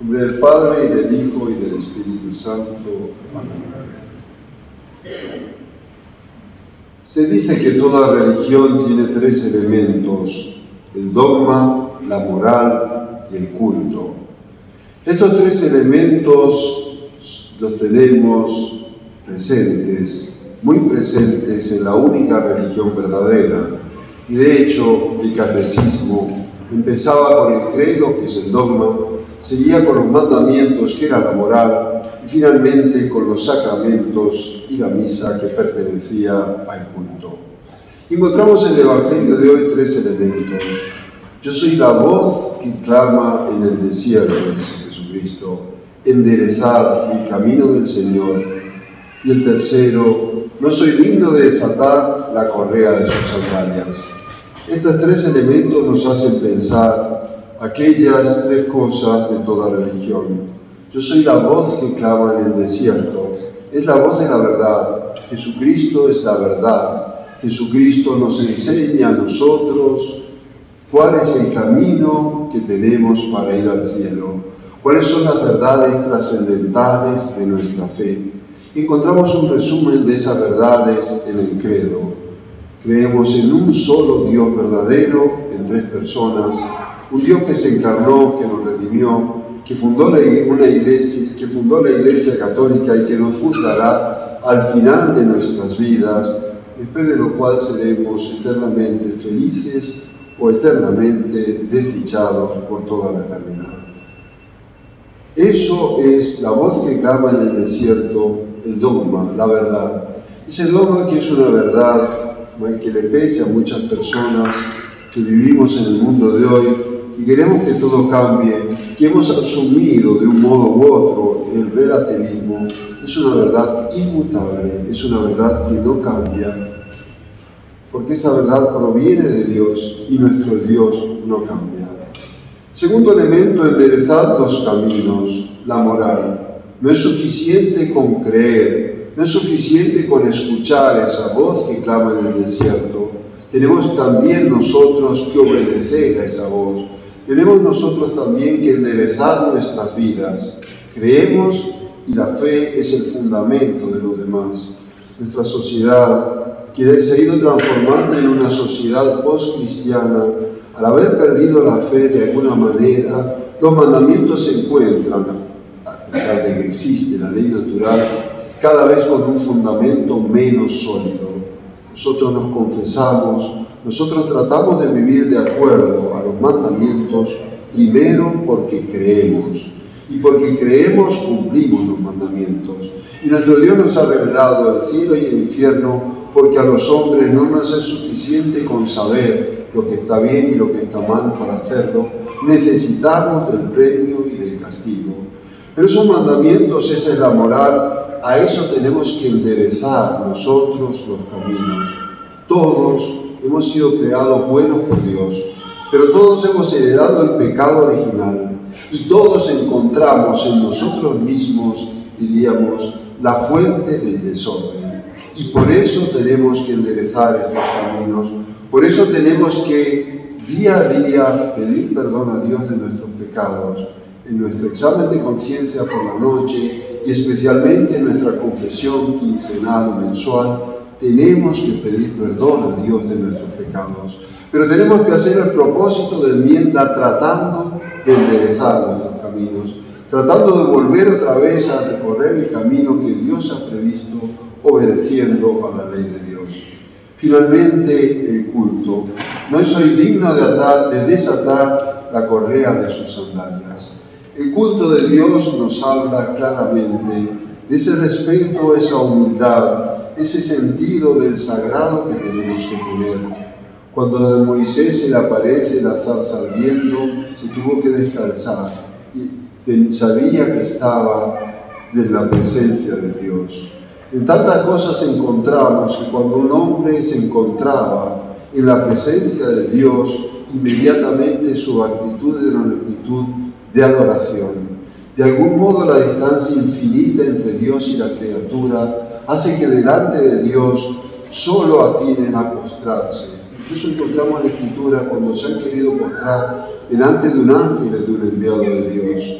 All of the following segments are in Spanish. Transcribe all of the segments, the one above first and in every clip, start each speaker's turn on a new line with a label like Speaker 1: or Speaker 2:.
Speaker 1: Nombre del Padre, y del Hijo, y del Espíritu Santo. Se dice que toda religión tiene tres elementos, el dogma, la moral y el culto. Estos tres elementos los tenemos presentes, muy presentes en la única religión verdadera. Y de hecho, el catecismo empezaba con el credo, que es el dogma, seguía con los mandamientos, que era la moral, y finalmente con los sacramentos y la misa que pertenecía al culto. Encontramos en el Evangelio de hoy tres elementos. Yo soy la voz que clama en el desierto, dice Jesucristo, enderezad el camino del Señor. Y el tercero, no soy digno de desatar la correa de sus sandalias. Estos tres elementos nos hacen pensar aquellas tres cosas de toda religión. Yo soy la voz que clama en el desierto, es la voz de la verdad. Jesucristo es la verdad. Jesucristo nos enseña a nosotros cuál es el camino que tenemos para ir al cielo, cuáles son las verdades trascendentales de nuestra fe. Encontramos un resumen de esas verdades en el credo. Creemos en un solo Dios verdadero, en tres personas, un Dios que se encarnó, que nos redimió, que fundó la, una iglesia, que fundó la Iglesia Católica y que nos juzgará al final de nuestras vidas, después de lo cual seremos eternamente felices o eternamente desdichados por toda la eternidad. Eso es la voz que clama en el desierto, el dogma, la verdad. Ese dogma que es una verdad que le pese a muchas personas que vivimos en el mundo de hoy y queremos que todo cambie, que hemos asumido de un modo u otro el relativismo, es una verdad inmutable, es una verdad que no cambia, porque esa verdad proviene de Dios y nuestro Dios no cambia. Segundo elemento, enderezar los caminos, la moral. No es suficiente con creer, no es suficiente con escuchar esa voz que clama en el desierto. Tenemos también nosotros que obedecer a esa voz. Tenemos nosotros también que enderezar nuestras vidas. Creemos y la fe es el fundamento de los demás. Nuestra sociedad que ha ido transformando en una sociedad post-cristiana, al haber perdido la fe de alguna manera, los mandamientos se encuentran, a pesar de que existe la ley natural, cada vez con un fundamento menos sólido. Nosotros nos confesamos, nosotros tratamos de vivir de acuerdo los mandamientos, primero porque creemos. Y porque creemos cumplimos los mandamientos. Y nuestro Dios nos ha revelado el cielo y el infierno porque a los hombres no nos es suficiente con saber lo que está bien y lo que está mal para hacerlo, necesitamos del premio y del castigo. Pero esos mandamientos, esa es la moral, a eso tenemos que enderezar nosotros los caminos. Todos hemos sido creados buenos por Dios, pero todos hemos heredado el pecado original y todos encontramos en nosotros mismos, diríamos, la fuente del desorden. Y por eso tenemos que enderezar estos caminos, por eso tenemos que día a día pedir perdón a Dios de nuestros pecados, en nuestro examen de conciencia por la noche y especialmente en nuestra confesión quincenal o mensual, tenemos que pedir perdón a Dios de nuestros pecados. Pero tenemos que hacer el propósito de enmienda tratando de enderezar nuestros caminos, tratando de volver otra vez a recorrer el camino que Dios ha previsto obedeciendo a la ley de Dios. Finalmente, el culto. No soy digno de, atar, de desatar la correa de sus sandalias. El culto de Dios nos habla claramente de ese respeto, esa humildad, ese sentido del sagrado que tenemos que tener. Cuando a Moisés se le aparece la zarza ardiendo, se tuvo que descansar y sabía que estaba de la presencia de Dios. En tantas cosas encontramos que cuando un hombre se encontraba en la presencia de Dios, inmediatamente su actitud era una actitud de adoración. De algún modo la distancia infinita entre Dios y la criatura hace que delante de Dios solo atinen a postrarse. Incluso encontramos en la Escritura cuando se han querido postrar delante de un ángel de un enviado de Dios.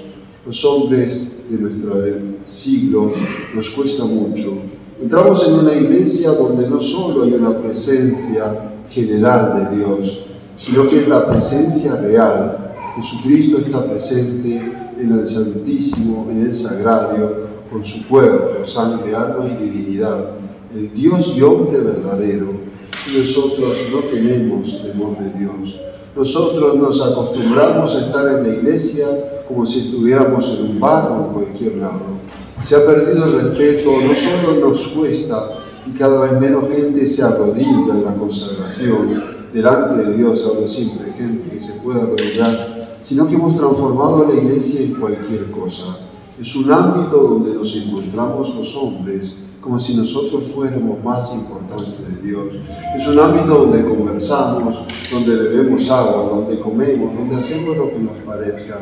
Speaker 1: Los hombres de nuestro siglo nos cuesta mucho. Entramos en una iglesia donde no solo hay una presencia general de Dios, sino que es la presencia real. Jesucristo está presente en el Santísimo, en el Sagrario, con su cuerpo, sangre, alma y divinidad, el Dios y hombre verdadero. Nosotros no tenemos temor de Dios. Nosotros nos acostumbramos a estar en la iglesia como si estuviéramos en un bar o en cualquier lado. Se ha perdido el respeto, no solo nos cuesta y cada vez menos gente se arrodilla en la consagración delante de Dios, hablo siempre gente que se pueda arrodillar, sino que hemos transformado la iglesia en cualquier cosa. Es un ámbito donde nos encontramos los hombres como si nosotros fuéramos más importantes de Dios. Es un ámbito donde conversamos, donde bebemos agua, donde comemos, donde hacemos lo que nos parezca.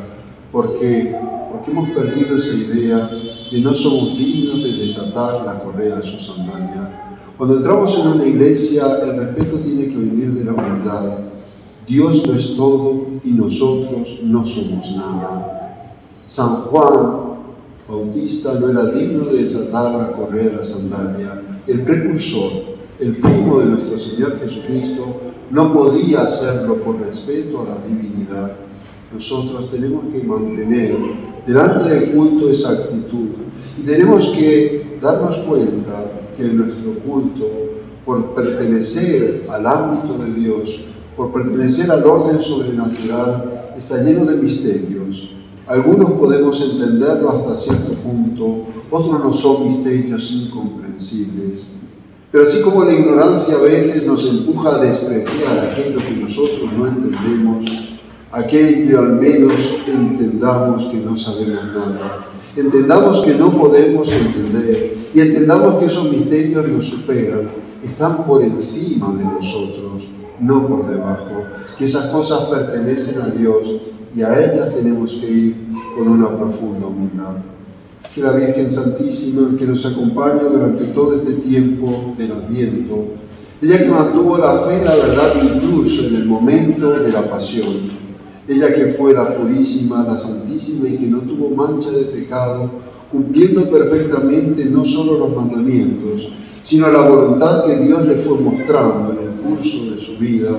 Speaker 1: ¿Por qué? Porque hemos perdido esa idea de no somos dignos de desatar la correa de su sandalia. Cuando entramos en una iglesia, el respeto tiene que venir de la humildad. Dios no es todo y nosotros no somos nada. San Juan Bautista no era digno de desatar la correa de la sandalia. El precursor, el primo de nuestro Señor Jesucristo, no podía hacerlo por respeto a la divinidad. Nosotros tenemos que mantener delante del culto esa actitud y tenemos que darnos cuenta que nuestro culto, por pertenecer al ámbito de Dios, por pertenecer al orden sobrenatural, está lleno de misterios algunos podemos entenderlo hasta cierto punto, otros no son misterios incomprensibles. Pero así como la ignorancia a veces nos empuja a despreciar aquello que nosotros no entendemos, aquello al menos entendamos que no sabemos nada. Entendamos que no podemos entender y entendamos que esos misterios nos superan, están por encima de nosotros, no por debajo, que esas cosas pertenecen a Dios y a ellas tenemos que ir con una profunda humildad. Que la Virgen Santísima, que nos acompaña durante todo este tiempo del Adviento, ella que mantuvo la fe y la verdad incluso en el momento de la pasión, ella que fue la purísima, la santísima y que no tuvo mancha de pecado, cumpliendo perfectamente no solo los mandamientos, sino la voluntad que Dios le fue mostrando en el curso de su vida.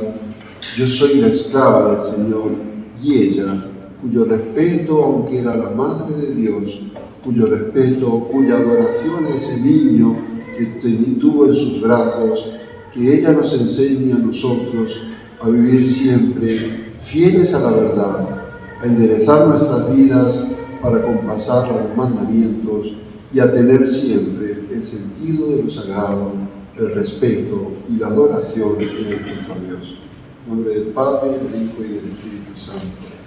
Speaker 1: Yo soy la esclava del Señor y ella, cuyo respeto, aunque era la Madre de Dios, cuyo respeto, cuya adoración a ese niño que tuvo en sus brazos, que ella nos enseña a nosotros a vivir siempre fieles a la verdad, a enderezar nuestras vidas para compasar los mandamientos y a tener siempre el sentido de lo sagrado, el respeto y la adoración en el culto a Dios. En nombre Padre, del Hijo y del Espíritu Santo.